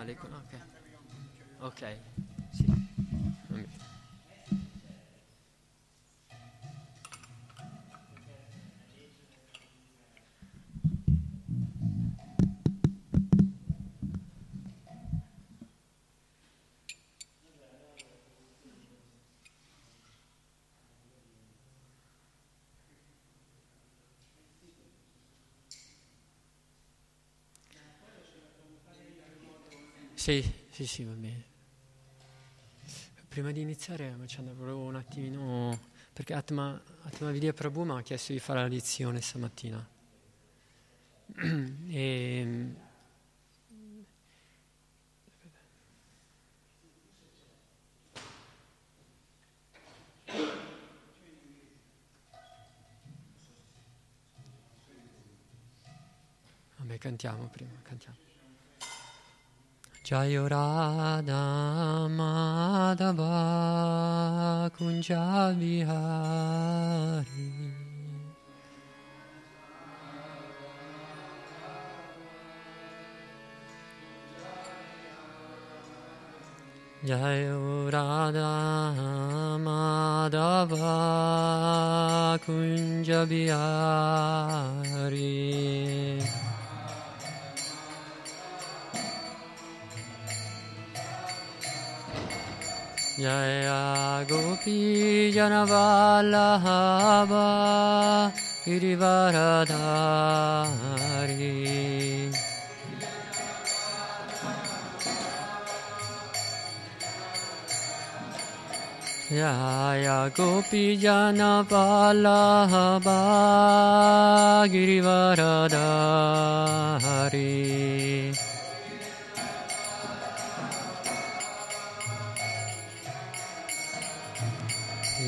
Ah, le ok. Ok, sì. Sì, sì, sì, va bene. Prima di iniziare facciamo proprio un attimino, perché Atma, Atma Vidya Prabhu mi ha chiesto di fare la lezione stamattina. E, vabbè, cantiamo prima, cantiamo. Jayo Radha Madhava Kunja Vihari Jayo Radha Madhava Kunja Vihari Jaya Gopi Janavallabha Girivaradhari Jaya Gopi Janavallabha Girivaradhari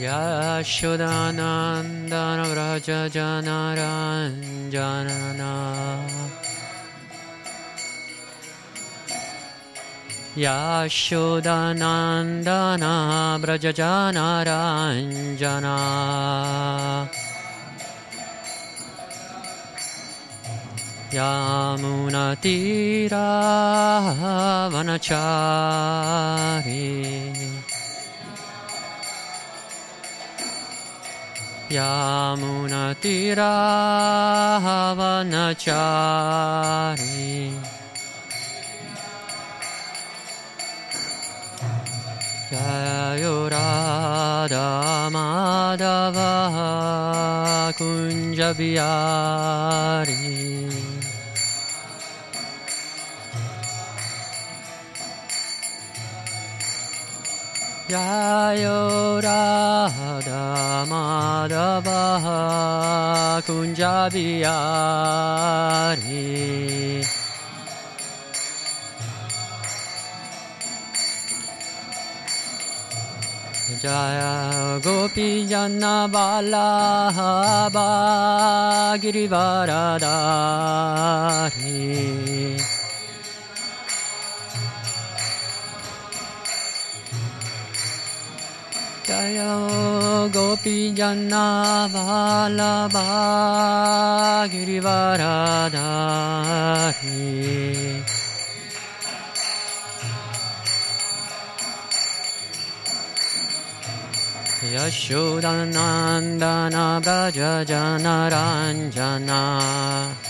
Yashodanandana Vraja Janaranjanana Yashodanandana Vraja Janaranjana Yamunatira Vanachari Yamunatiravanachari Jayo Radha Madhava Kunja Jayo Radha Madhava Kunjabiyari Jaya Gopi Janna Bala Girivara varadari. Jaya Gopi Janna Vallabha Girivaradari Yashodanandana Braja Janaranjana Yashodanandana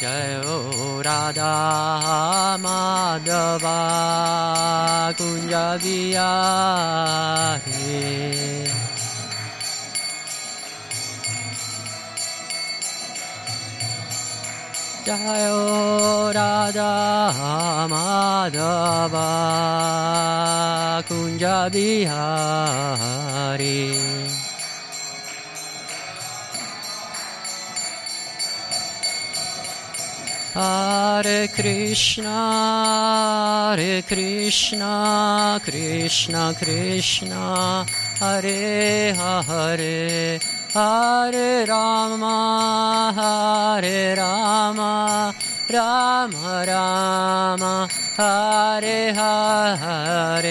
जयो राधा माधव कुञ्जविया जयो राधा माधव Kunjavihari Hare Krishna, Hare Krishna, Krishna Krishna, Hare Hare, Hare Rama, Hare Rama, Rama Rama, Hare Hare.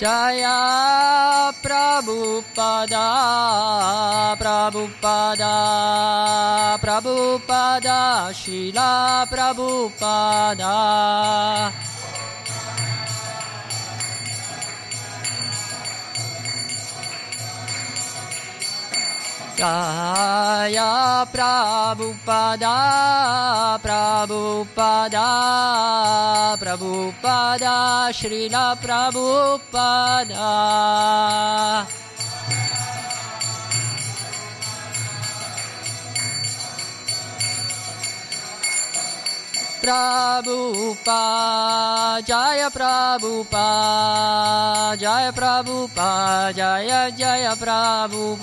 Jaya प्रभुपदा प्रभुपदा प्रभुपदा शिला प्रभुपदा। काया प्राबुपदा प्राबुपदा प्रभुपदा श्रीला Prabhupada. Prabhupada, Jaya Prabhupada, Jaya Prabhupada, Jaya Jaya Prabhupada.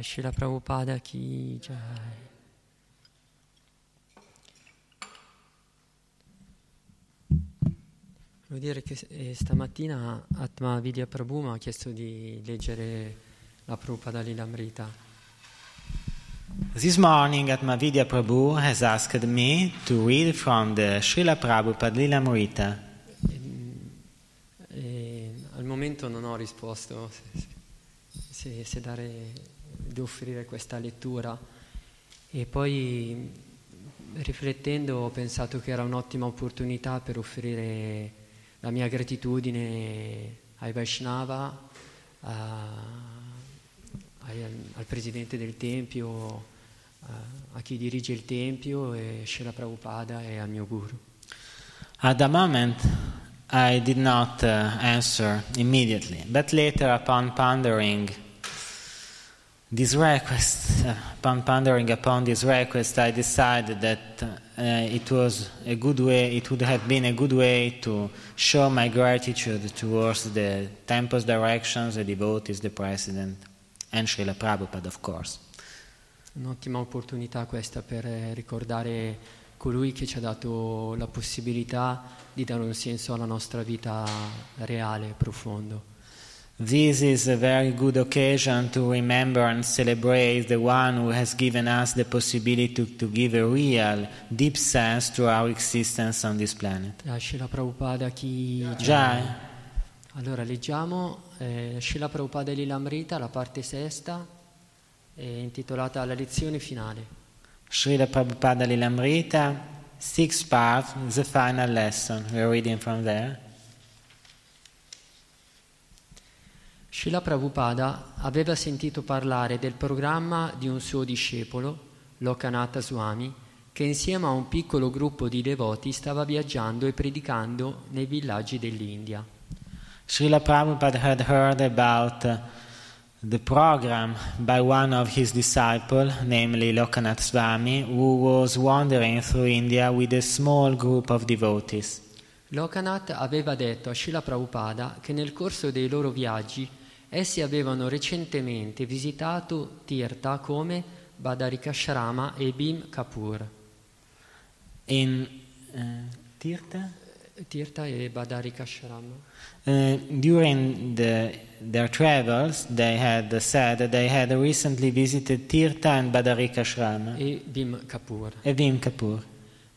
Shila Prabhupada Ki Jai. Devo dire che eh, stamattina Atma Vidya Prabhu mi ha chiesto di leggere la Prabhupada Lilamrita. This morning, Atmavidya Prabhu has asked me to read from the Srila Prabhupada Lilamrita. E, e, al momento non ho risposto se, se, se dare, di offrire questa lettura e poi riflettendo ho pensato che era un'ottima opportunità per offrire la mia gratitudine ai Vaishnava, al presidente del Tempio, a, chi dirige il Tempio, e Srila Prabhupada e al mio guru. At the moment, I did not uh, answer immediately, but later, upon pondering this request, uh, upon pondering upon this request, I decided that uh, it was a good way, it would have been a good way to show my gratitude towards the temple's directions, the devotees, the president, and Srila Prabhupada, of course. Un'ottima opportunità questa per ricordare colui che ci ha dato la possibilità di dare un senso alla nostra vita reale, profondo. This is a very good occasion to remember and celebrate the one who has given us the possibility to, to give a real, deep sense to our existence on this planet. Srila Prabhupada chi Jai. Allora leggiamo eh, Srila Prabhupada Lilamrita, la parte sesta, eh, intitolata La lezione finale. Srila Prabhupada Lilamrita, sixth part, the final lesson. We're reading from there. Srila Prabhupada aveva sentito parlare del programma di un suo discepolo, Lokanath Swami, che insieme a un piccolo gruppo di devoti stava viaggiando e predicando nei villaggi dell'India. Srila Prabhupada had heard about the program by one of his disciples, namely Lokanath Swami, who was wandering through India with a small group of devotees. Lokanath aveva detto a Srila Prabhupada che nel corso dei loro viaggi essi avevano recentemente visitato Tirtha come Badarikashrama e Bhim Kapur. In uh, Tirtha? Tirtha e Badarikashrama. Uh, during the, their travels, they had said that they had recently visited Tirtha and Badarikashrama e Bhim Kapur. e Vim Kapur.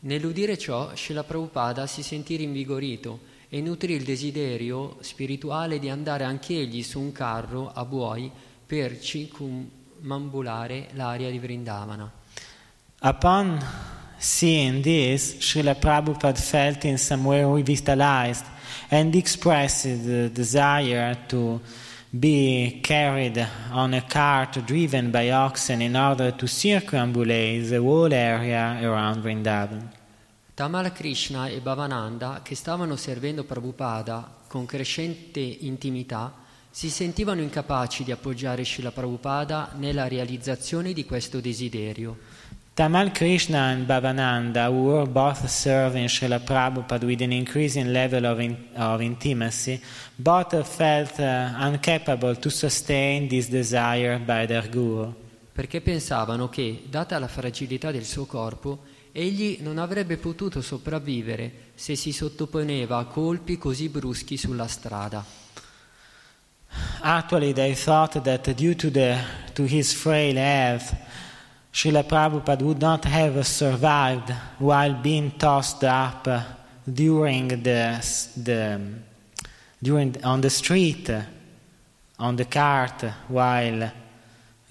Nell'udire ciò, Srila Prabhupada si sentì rinvigorito e nutrì il desiderio spirituale di andare anch'egli su un carro a buoi per circumambulare l'area di Vrindavana. Upon seeing this, Srila Prabhupada felt in some way revitalized and expressed the desire to be carried on a cart driven by oxen in order to circumambulate the whole area around Vrindavan. Tamal Krishna e Bhavananda, che stavano servendo Prabhupada con crescente intimità, si sentivano incapaci di appoggiare Srila Prabhupada nella realizzazione di questo desiderio. Tamal Krishna and Bhavananda, who were both serving Srila Prabhupada with an increasing level of, in, of intimacy, both felt uh, incapable to sustain this desire by their guru. perché pensavano che, data la fragilità del suo corpo, egli non avrebbe potuto sopravvivere se si sottoponeva a colpi così bruschi sulla strada. Actually, they thought that due to, the, to his frail health, Srila Prabhupada would not have survived while being tossed up during the, the during on the street, on the cart, while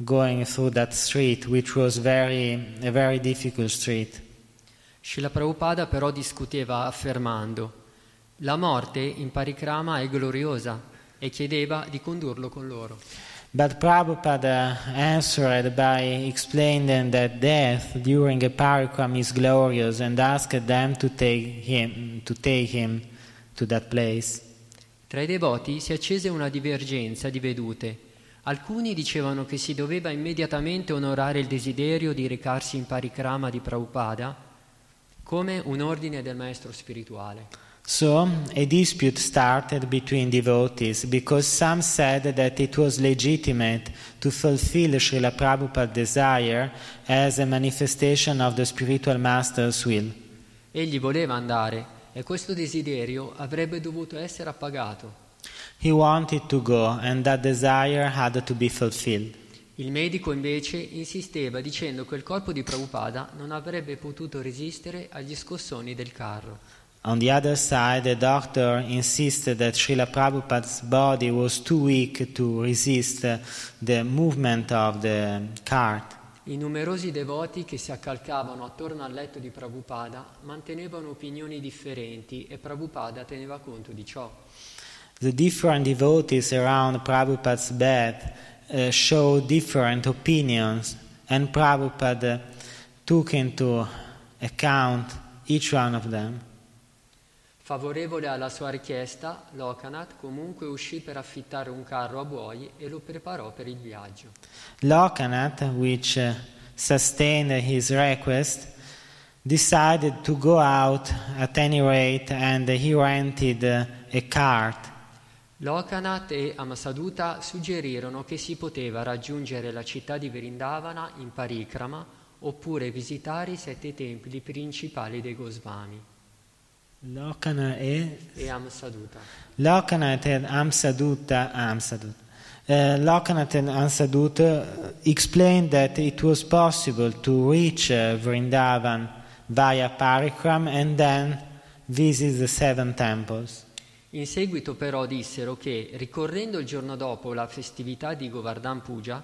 going through that street, which was very a very difficult street. Srila Prabhupada però discuteva affermando la morte in parikrama è gloriosa e chiedeva di condurlo con loro. But Prabhupada answered by explaining that death during a parikram is glorious and asked them to take him to take him to that place. Tra i devoti si accese una divergenza di vedute. Alcuni dicevano che si doveva immediatamente onorare il desiderio di recarsi in parikrama di Prabhupada come un ordine del maestro spirituale. So a dispute started between devotees because some said that it was legitimate to fulfill Srila Prabhupada's desire as a manifestation of the spiritual master's will. Egli voleva andare e questo desiderio avrebbe dovuto essere appagato. He wanted to go and that desire had to be fulfilled. Il medico invece insisteva dicendo che il corpo di Prabhupada non avrebbe potuto resistere agli scossoni del carro. On the other side, the doctor insisted that Srila Prabhupada's body was too weak to resist the movement of the cart. I numerosi devoti che si accalcavano attorno al letto di Prabhupada mantenevano opinioni differenti e Prabhupada teneva conto di ciò. The different devotees around Prabhupada's bed uh, showed different opinions, and Prabhupada took into account each one of them. Favorevole alla sua richiesta, Lokanath comunque uscì per affittare un carro a buoi e lo preparò per il viaggio. Lokanath, which uh, sustained his request, decided to go out at any rate and he rented uh, a cart. Lokanath e Amasaduta suggerirono che si poteva raggiungere la città di Vrindavana in parikrama oppure visitare i sette templi principali dei Gosvami Lokana e e Amsaduta. Lokanath and Amsadutta, Amsadutta. Uh, Lokanath and Amsadutta explained that it was possible to reach uh, Vrindavan via Parikram and then visit the seven temples. In seguito però dissero che, ricorrendo il giorno dopo la festività di Govardhan Puja,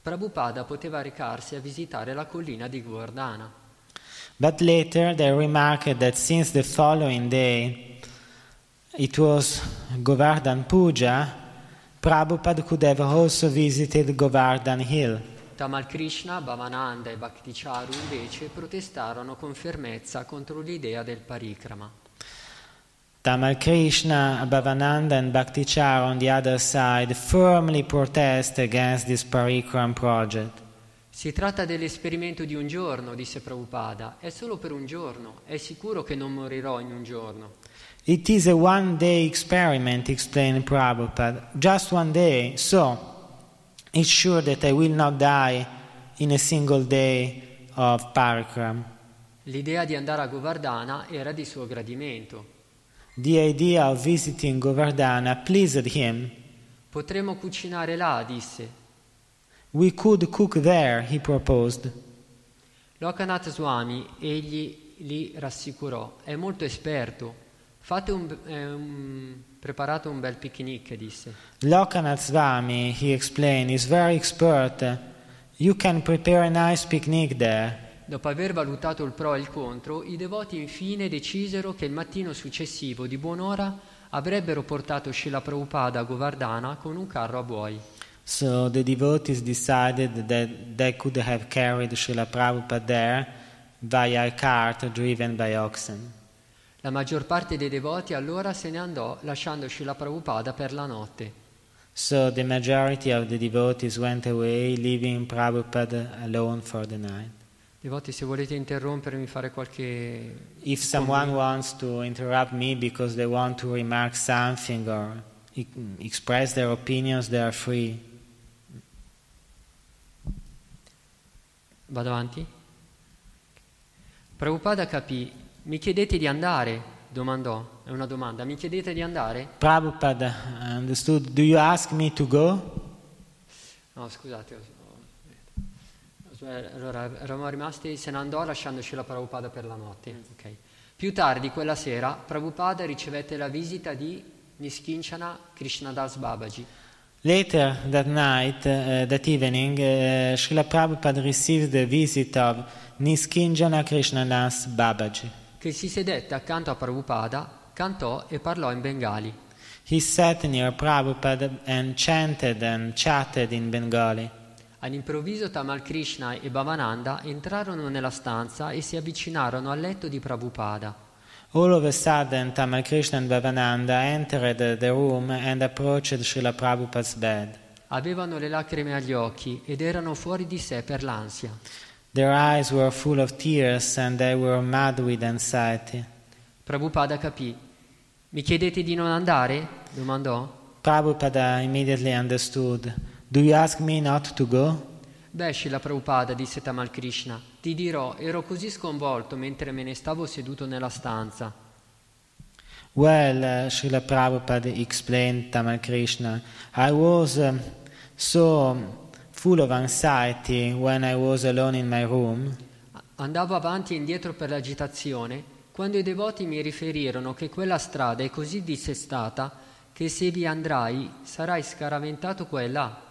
Prabhupada poteva recarsi a visitare la collina di Govardhana. But later they remarked that since the following day it was Govardhan Puja, Prabhupada could have also visited Govardhan Hill. Tamal Krishna, Bhavananda e Bhakticharu invece protestarono con fermezza contro l'idea del parikrama. Tamal Krishna, Bhavananda, and Bhaktichar on the other side firmly protest against this parikram project. Si tratta dell'esperimento di un giorno, disse Prabhupada, è solo per un giorno, è sicuro che non morirò in un giorno. It is a one day experiment, explained Prabhupada. Just one day, so it's sure that I will not die in a single day of parikram. L'idea di andare a Govardhana era di suo gradimento. The idea of visiting Govardhana pleased him. Potremmo cucinare là, disse. We could cook there, he proposed. Lokanath Swami egli li rassicurò, è molto esperto. Fate un, eh, un- preparate un bel picnic, disse. Lokanath Swami, he explained, is very expert. You can prepare a nice picnic there. Dopo aver valutato il pro e il contro, i devoti infine decisero che il mattino successivo di buon'ora avrebbero portato Srila Prabhupada a Govardhana con un carro a buoi. So the devotees decided that they could have carried Srila Prabhupada there via a cart driven by oxen. La maggior parte dei devoti allora se ne andò lasciando Srila Prabhupada per la notte. So the majority of the devotees went away, leaving Prabhupada alone for the night. Devoti, se volete interrompermi, fare qualche... If someone wants to interrupt me because they want to remark something or express their opinions, they are free. Vado avanti? Prabhupada capì, mi chiedete di andare? Domandò, è una domanda, mi chiedete di andare? Prabhupada understood, Do you ask me to go? No, scusate, sbagliato. allora eravamo rimasti, se ne andò lasciandoci la Prabhupada per la notte. ok. Più tardi quella sera Prabhupada ricevette la visita di Niskinchana Krishnadas Babaji. Later that night, uh, that evening, uh, Srila Prabhupada received the visit of Niskinjana Krishnadas Babaji. che si sedette accanto a Prabhupada, cantò e parlò in bengali. He sat near Prabhupada and chanted and chatted in Bengali. All'improvviso Tamal Krishna e Bhavananda entrarono nella stanza e si avvicinarono al letto di Prabhupada. All of a sudden, Tamal Krishna and Bhavananda entered the room and approached Srila Prabhupada's bed. Avevano le lacrime agli occhi ed erano fuori di sé per l'ansia. Their eyes were full of tears and they were mad with anxiety. Prabhupada capì. Mi chiedete di non andare? domandò. Prabhupada immediately understood. Do you ask me not to go? Beh, Srila Prabhupada, disse Tamal Krishna, ti dirò, ero così sconvolto mentre me ne stavo seduto nella stanza. Well, uh, Srila Prabhupada explained Tamal Krishna, I was um, so full of anxiety when I was alone in my room. Andavo avanti e indietro per l'agitazione quando i devoti mi riferirono che quella strada è così dissestata che se vi andrai sarai scaraventato qua e là.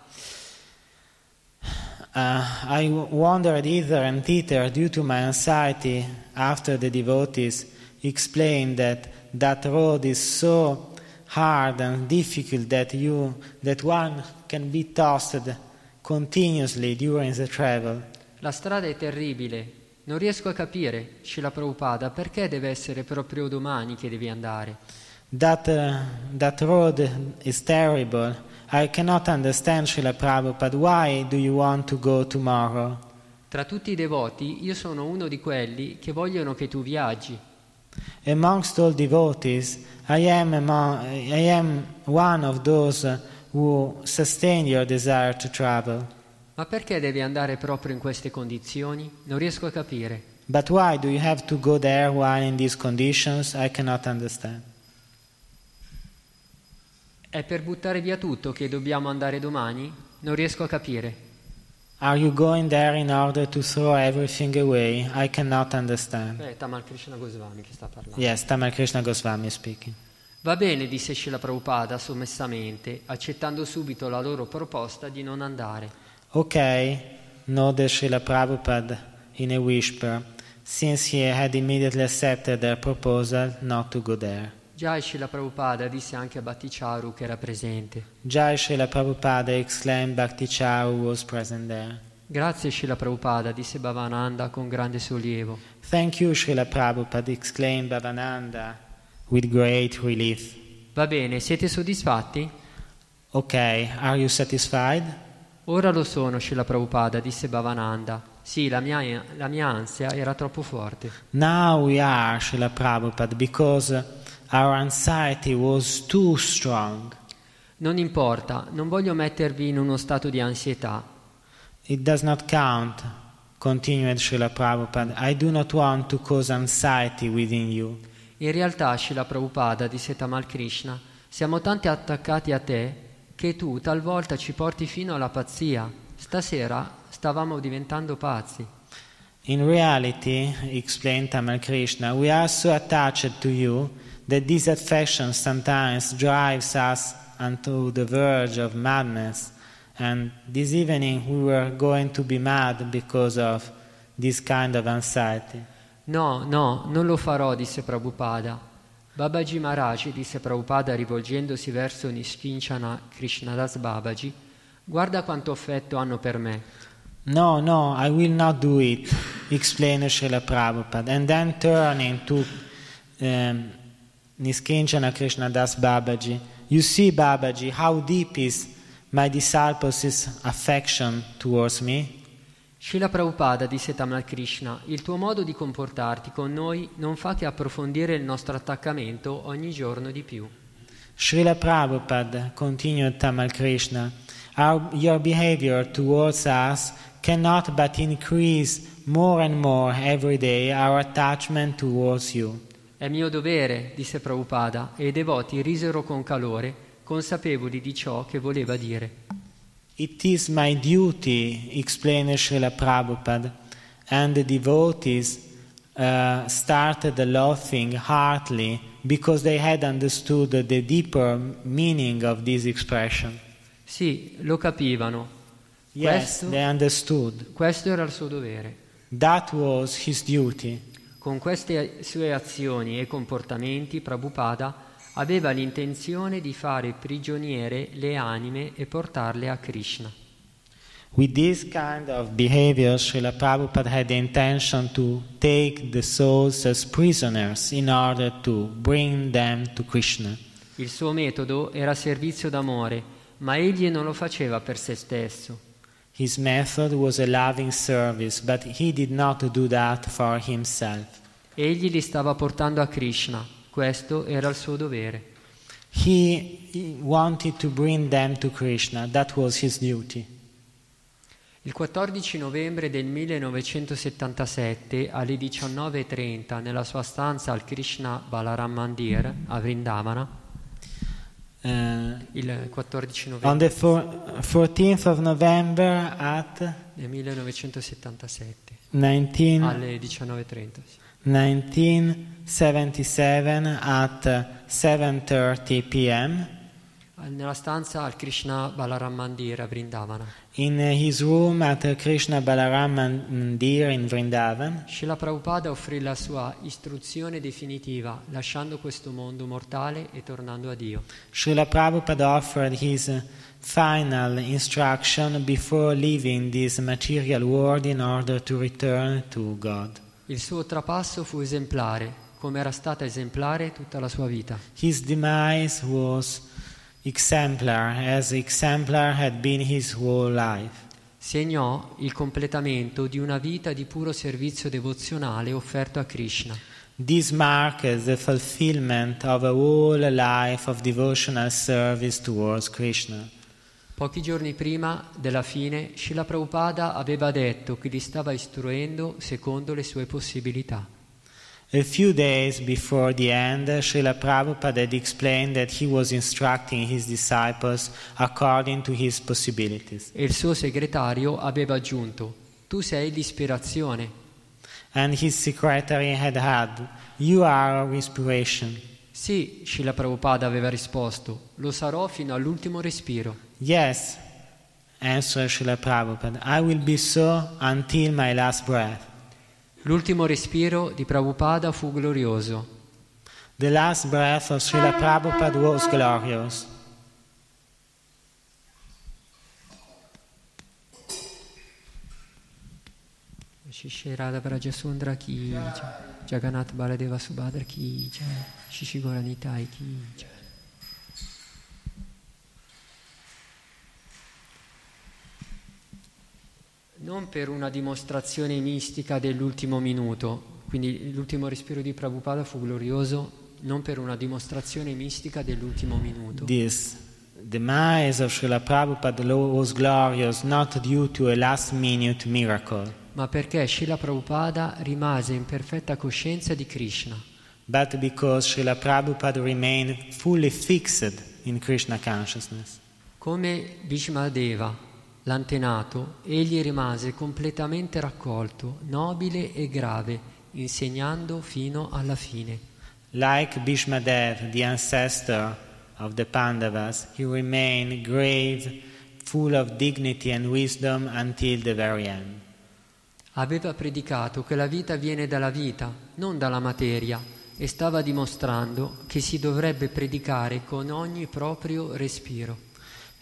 Uh, I w- wondered hither and thither due to my anxiety after the devotees explained that that road is so hard and difficult that you that one can be tossed continuously during the travel. La strada è terribile. Non riesco a capire, Srila Prabhupada, perché deve essere proprio domani che devi andare. That, uh, that road is terrible. I cannot understand, Srila Prabhupada. Why do you want to go tomorrow? Tra tutti i devoti io sono uno di quelli che vogliono che tu viaggi. Amongst all devotees, I am, among, I am one of those who sustain your desire to travel. Ma perché devi andare proprio in queste condizioni? Non riesco a capire. But why do you have to go there while in these conditions? I cannot understand. È per buttare via tutto che dobbiamo andare domani? Non riesco a capire. Are you going there in order to throw everything away? I cannot understand. È Tamal Krishna Goswami che sta parlando. Yes, Tamal Krishna Goswami speaking. Va bene, disse Srila Prabhupada sommessamente, accettando subito la loro proposta di non andare. Okay, nodded Srila Prabhupada in a whisper, since he had immediately accepted their proposal not to go there. Jai Srila Prabhupada disse anche a Bhatticharu che era presente. Jai Srila Prabhupada exclaimed Bhakti Charu was present there. Grazie Srila Prabhupada, disse Bhavananda con grande sollievo. Thank you, Srila Prabhupada, exclaimed Bhavananda with great relief. Va bene, siete soddisfatti? Okay, are you satisfied? Ora lo sono, Srila Prabhupada, disse Bhavananda. Sì, la mia, la mia ansia era troppo forte. Now we are, Srila Prabhupada, because our anxiety was too strong. Non importa, non voglio mettervi in uno stato di ansietà. It does not count, continued Srila Prabhupada. I do not want to cause anxiety within you. In realtà, Srila Prabhupada, disse Tamal Krishna, siamo tanti attaccati a te che tu talvolta ci porti fino alla pazzia. Stasera stavamo diventando pazzi. In reality, explained Tamal Krishna, we are so attached to you that this affection sometimes drives us unto the verge of madness. And this evening we were going to be mad because of this kind of anxiety. No, no, non lo farò, disse Prabhupada. Babaji Maharaj, disse Prabhupada rivolgendosi verso Nishkinchana Krishnadas Babaji, guarda quanto affetto hanno per me. No, no, I will not do it, explained Srila Prabhupada. And then turning to um, Niskinchana Krishna Das Babaji, you see, Babaji, how deep is my disciples' affection towards me? Srila Prabhupada disse Tamal Krishna, il tuo modo di comportarti con noi non fa che approfondire il nostro attaccamento ogni giorno di più. Srila Prabhupada, continued Tamal Krishna, our, your behavior towards us cannot but increase more and more every day our attachment towards you. È mio dovere, disse Prabhupada, e i devoti risero con calore, consapevoli di ciò che voleva dire. It is my duty, explained Srila Prabhupada, and the devotees uh, started laughing heartily because they had understood the deeper meaning of this expression. Sì, lo capivano. Yes, Questo- they understood. Questo era il suo dovere. That was his duty. Con queste sue azioni e comportamenti, Prabhupada aveva l'intenzione di fare prigioniere le anime e portarle a Krishna. With this kind of behavior, Srila Prabhupada had the intention to take the souls as prisoners in order to bring them to Krishna. Il suo metodo era servizio d'amore, ma egli non lo faceva per se stesso. His method was a loving service, but he did not do that for himself. Egli li stava portando a Krishna. Questo era il suo dovere. He wanted to bring them to Krishna. That was his duty. Il 14 novembre del 1977 alle 19.30 nella sua stanza al Krishna Balaram Mandir a Vrindavana, Uh, il 14 on novembre the four, 14th of November at del 1977 19, alle 19.30. sì. 1977 at 7:30 p.m. Nella stanza al Krishna Balaram Mandir a Vrindavana. in his room at Krishna Balaram Mandir in Vrindavan. Srila Prabhupada offrì la sua istruzione definitiva, lasciando questo mondo mortale e tornando a Dio. Srila Prabhupada offered his final instruction before leaving this material world in order to return to God. Il suo trapasso fu esemplare, come era stata esemplare tutta la sua vita. His demise was exemplar, as exemplar had been his whole life. Segnò il completamento di una vita di puro servizio devozionale offerto a Krishna. This marks the fulfillment of a whole life of devotional service towards Krishna. Pochi giorni prima della fine, Srila Prabhupada aveva detto che li stava istruendo secondo le sue possibilità. A few days before the end, Srila Prabhupada had explained that he was instructing his disciples according to his possibilities. E il suo segretario aveva aggiunto, tu sei l'ispirazione. And his secretary had had, You are our inspiration. Sì, Srila Prabhupada aveva risposto, lo sarò fino all'ultimo respiro. Yes, answered Srila Prabhupada, I will be so until my last breath. L'ultimo respiro di Prabhupada fu glorioso. The last breath of Srila Prabhupada was glorious. Shishirada Brajasundra Ki Jai, Jagannath Baladeva Subhadra Ki Jai, Shishigora Nitai Ki Jai. Non per una dimostrazione mistica dell'ultimo minuto, quindi l'ultimo respiro di Prabhupada fu glorioso non per una dimostrazione mistica dell'ultimo minuto. This demise of Srila Prabhupada was glorious not due to a last minute miracle, ma perché Srila Prabhupada rimase in perfetta coscienza di Krishna, but because Srila Prabhupada remained fully fixed in Krishna consciousness. come Bhishmadeva, l'antenato, egli rimase completamente raccolto, nobile e grave, insegnando fino alla fine. Like Bhishmadev, the ancestor of the Pandavas, he remained grave, full of dignity and wisdom until the very end. Aveva predicato che la vita viene dalla vita, non dalla materia, e stava dimostrando che si dovrebbe predicare con ogni proprio respiro.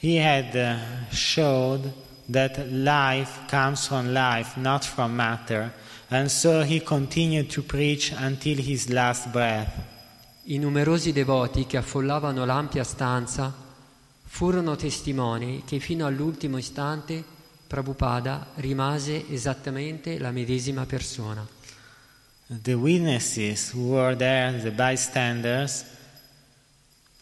He had uh, showed that life comes from life, not from matter, and so he continued to preach until his last breath. I numerosi devoti che affollavano l'ampia stanza furono testimoni che fino all'ultimo istante Prabhupada rimase esattamente la medesima persona. The witnesses who were there, the bystanders,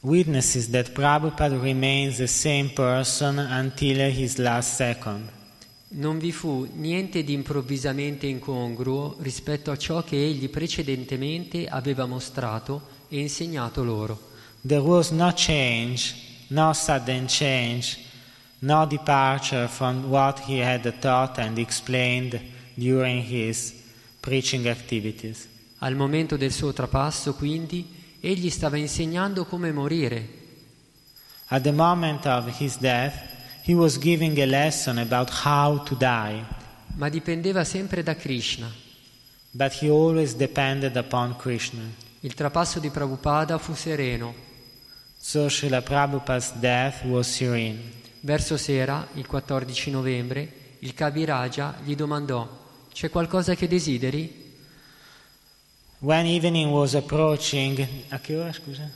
witnesses that Prabhupada remains the same person until his last second. Non vi fu niente di improvvisamente incongruo rispetto a ciò che egli precedentemente aveva mostrato e insegnato loro. There was no change, no sudden change, no departure from what he had taught and explained during his preaching activities. Al momento del suo trapasso, quindi, egli stava insegnando come morire. At the moment of his death, he was giving a lesson about how to die, ma dipendeva sempre da Krishna. but he always depended upon Krishna. Il trapasso di Prabhupada fu sereno. So Srila Prabhupada's death was serene. Verso sera, il 14 novembre, il Kabiraja gli domandò: C'è qualcosa che desideri? When evening was approaching, a che ora scusa?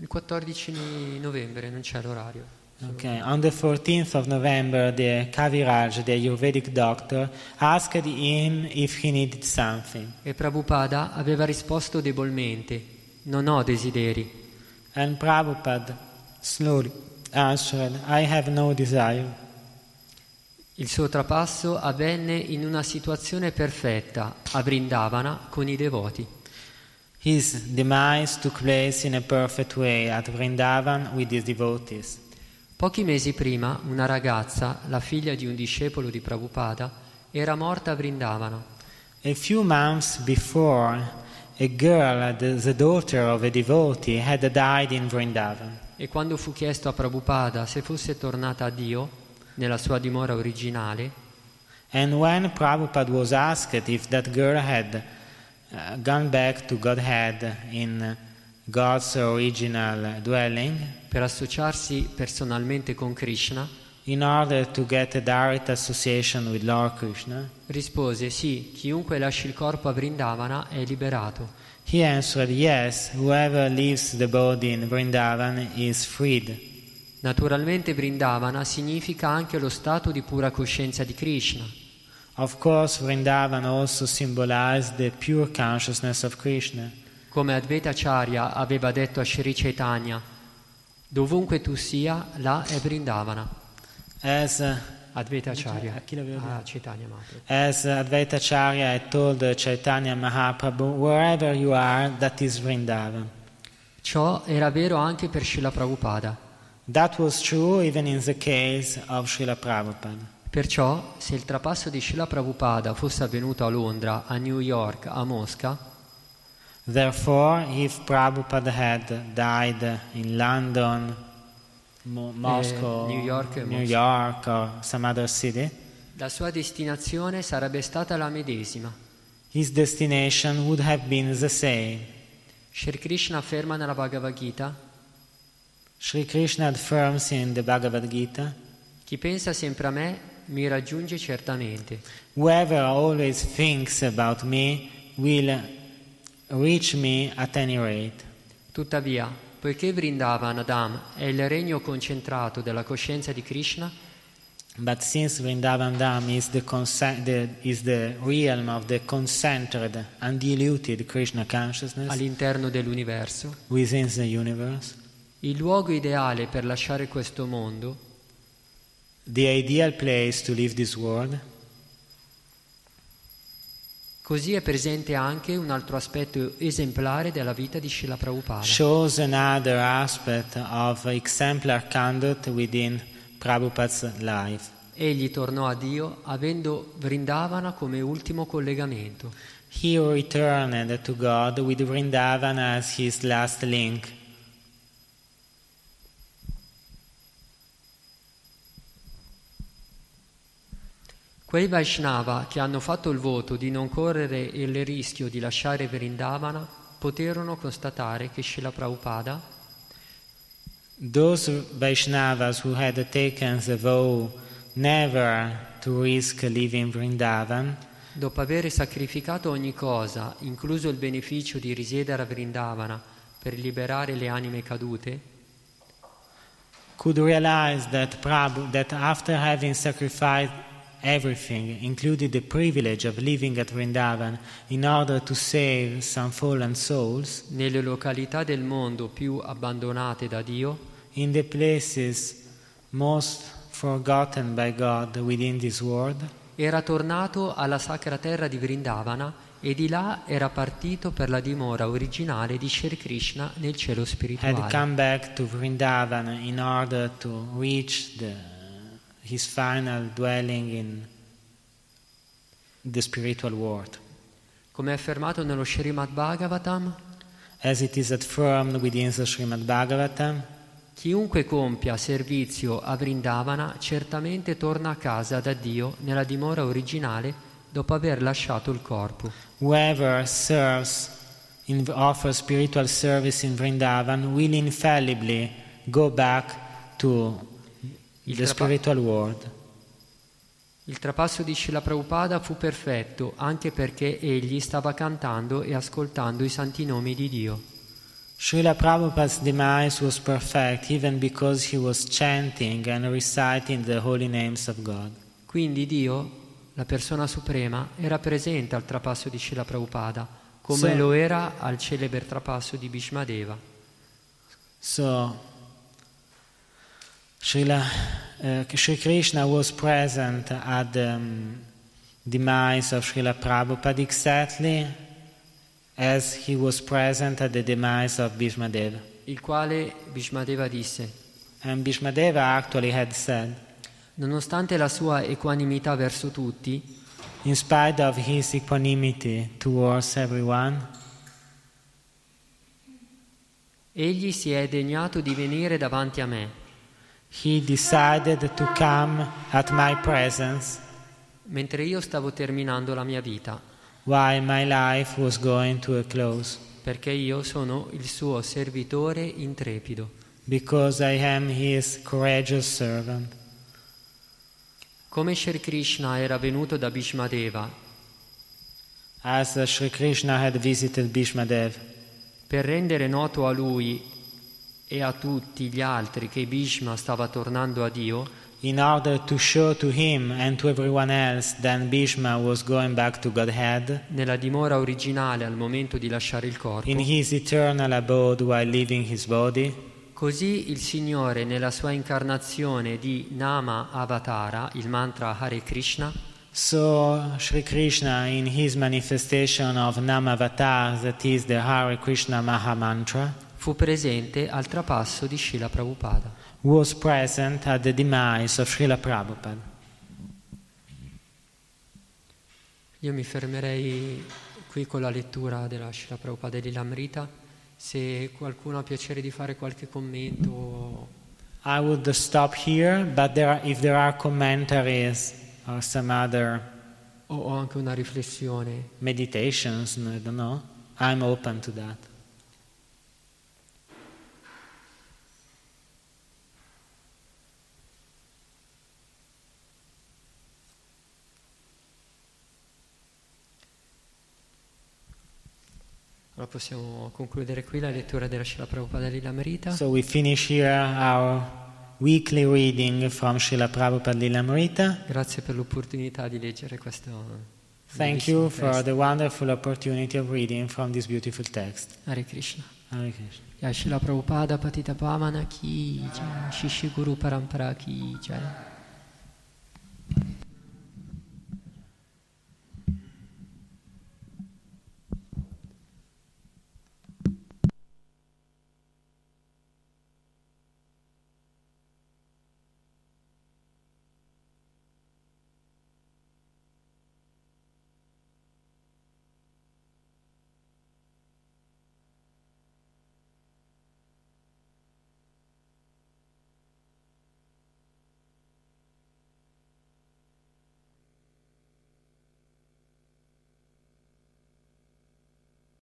Il 14 novembre, non c'è l'orario. Okay, on the 14th of November, the Kaviraj, the Ayurvedic doctor, asked him if he needed something. E Prabhupada aveva risposto debolmente: Non ho desideri. And Prabhupada slowly answered, I have no desire. Il suo trapasso avvenne in una situazione perfetta, a Vrindavana, con i devoti. His demise took place in a perfect way at Vrindavan with his devotees. Pochi mesi prima, una ragazza, la figlia di un discepolo di Prabhupada, era morta a Vrindavana. A few months before, a girl, the, the daughter of a devotee, had died in Vrindavan. E quando fu chiesto a Prabhupada se fosse tornata a Dio, nella sua dimora originale, And when Prabhupada was asked if that girl had uh, gone back to Godhead in God's original dwelling per associarsi personalmente con Krishna, in order to get a direct association with Lord Krishna, rispose sì, chiunque lasci il corpo a Vrindavana è liberato. he answered, Yes, whoever leaves the body in Vrindavan is freed. Naturalmente Vrindavana significa anche lo stato di pura coscienza di Krishna. Of course, Vrindavan also symbolized the pure consciousness of Krishna. Come Advaita Acharya aveva detto a Sri Chaitanya, dovunque tu sia, là è Vrindavana. As, uh, Advaita Acharya, A chi l'aveva detto? a Chaitanya Mahaprabhu. as Advaita Acharya had told Chaitanya Mahaprabhu, wherever you are, that is Vrindavan. Ciò era vero anche per Srila Prabhupada. That was true even in the case of Srila Prabhupada. Perciò, se il trapasso di Srila Prabhupada fosse avvenuto a Londra, a New York, a Mosca, Therefore, if Prabhupada had died in London, Mo- Moscow, New York New Mosca. York, or some other city, la sua destinazione sarebbe stata la medesima. his destination would have been the same. Shri Krishna afferma nella Bhagavad Gita, Sri Krishna affirms in the Bhagavad Gita chi pensa sempre a me mi raggiunge certamente. Whoever always thinks about me will reach me at any rate. Tuttavia, poiché Vrindavanadam è il regno concentrato della coscienza di Krishna, But since Vrindavan Dham is the, the, is the realm of the concentrated, undiluted Krishna consciousness all'interno dell'universo, within the universe, il luogo ideale per lasciare questo mondo the ideal place to leave this world, Così è presente anche un altro aspetto esemplare della vita di Srila Prabhupada. shows another aspect of exemplar conduct within Prabhupada's life. Egli tornò a Dio avendo Vrindavana come ultimo collegamento. He returned to God with Vrindavan as his last link. Quei Vaishnava che hanno fatto il voto di non correre il rischio di lasciare Vrindavana poterono constatare che Srila Prabhupada, Those Vaishnavas who had taken the vow never to risk leaving Vrindavan, dopo aver sacrificato ogni cosa, incluso il beneficio di risiedere a Vrindavana per liberare le anime cadute, could realize that Prabhu, that after having sacrificed everything, including the privilege of living at Vrindavan, in order to save some fallen souls, nelle località del mondo più abbandonate da Dio, in the places most forgotten by God within this world, era tornato alla sacra terra di Vrindavana e di là era partito per la dimora originale di Shri Krishna nel cielo had spirituale. come back to Vrindavan in order to reach the, his final dwelling in the spiritual world. Come è affermato nello Srimad Bhagavatam, As it is affirmed within the Srimad Bhagavatam, chiunque compia servizio a Vrindavana certamente torna a casa da Dio nella dimora originale dopo aver lasciato il corpo. whoever serves, in, offers spiritual service in Vrindavan will infallibly go back to Il the trapa- spiritual world. Il trapasso di Srila Prabhupada fu perfetto anche perché egli stava cantando e ascoltando i santi nomi di Dio. Srila Prabhupada's demise was perfect even because he was chanting and reciting the holy names of God. Quindi Dio, la persona suprema, era presente al trapasso di Srila Prabhupada, come Sì. lo era al celebre trapasso di Bhishmadeva. So, Srila, uh, Sri Krishna was present at the um, demise of Srila Prabhupada exactly as he was present at the demise of Bhishmadeva. il quale Bhishmadeva disse, And Bhishmadeva actually had said, nonostante la sua equanimità verso tutti, in spite of his equanimity towards everyone, egli si è degnato di venire davanti a me, he decided to come at my presence mentre io stavo terminando la mia vita, while my life was going to a close. perché io sono il suo servitore intrepido. because I am his courageous servant. Come Sri Krishna era venuto da Bhishmadeva As Sri Krishna had visited Bhishmadev per rendere noto a lui e a tutti gli altri che Bhishma stava tornando a Dio, in order to show to him and to everyone else that Bhishma was going back to Godhead nella dimora originale al momento di lasciare il corpo, in his eternal abode while leaving his body, così il Signore nella sua incarnazione di Nama Avatara, il mantra Hare Krishna, so Sri Krishna in his manifestation of Namavatar, that is the Hare Krishna Maha Mantra, fu presente al trapasso di Srila Prabhupada. was present at the demise of Srila Prabhupada. Io mi fermerei qui con la lettura della Srila Prabhupada e Lilamrita. Se qualcuno ha piacere di fare qualche commento, I would stop here, but there are, if there are commentaries or some other o o anche una riflessione, meditations, I don't know, I'm open to that. Ora possiamo concludere qui la lettura della Srila Prabhupada Lila Merita. So we finish here our weekly reading from Srila Prabhupada Lilamrita. Grazie per l'opportunità di leggere questo. Thank you for the wonderful opportunity of reading from this beautiful text. Hare Krishna. Hare Krishna. Srila Prabhupada Patita Pamana Ki Jai Shishi Guru Parampara Ki Jai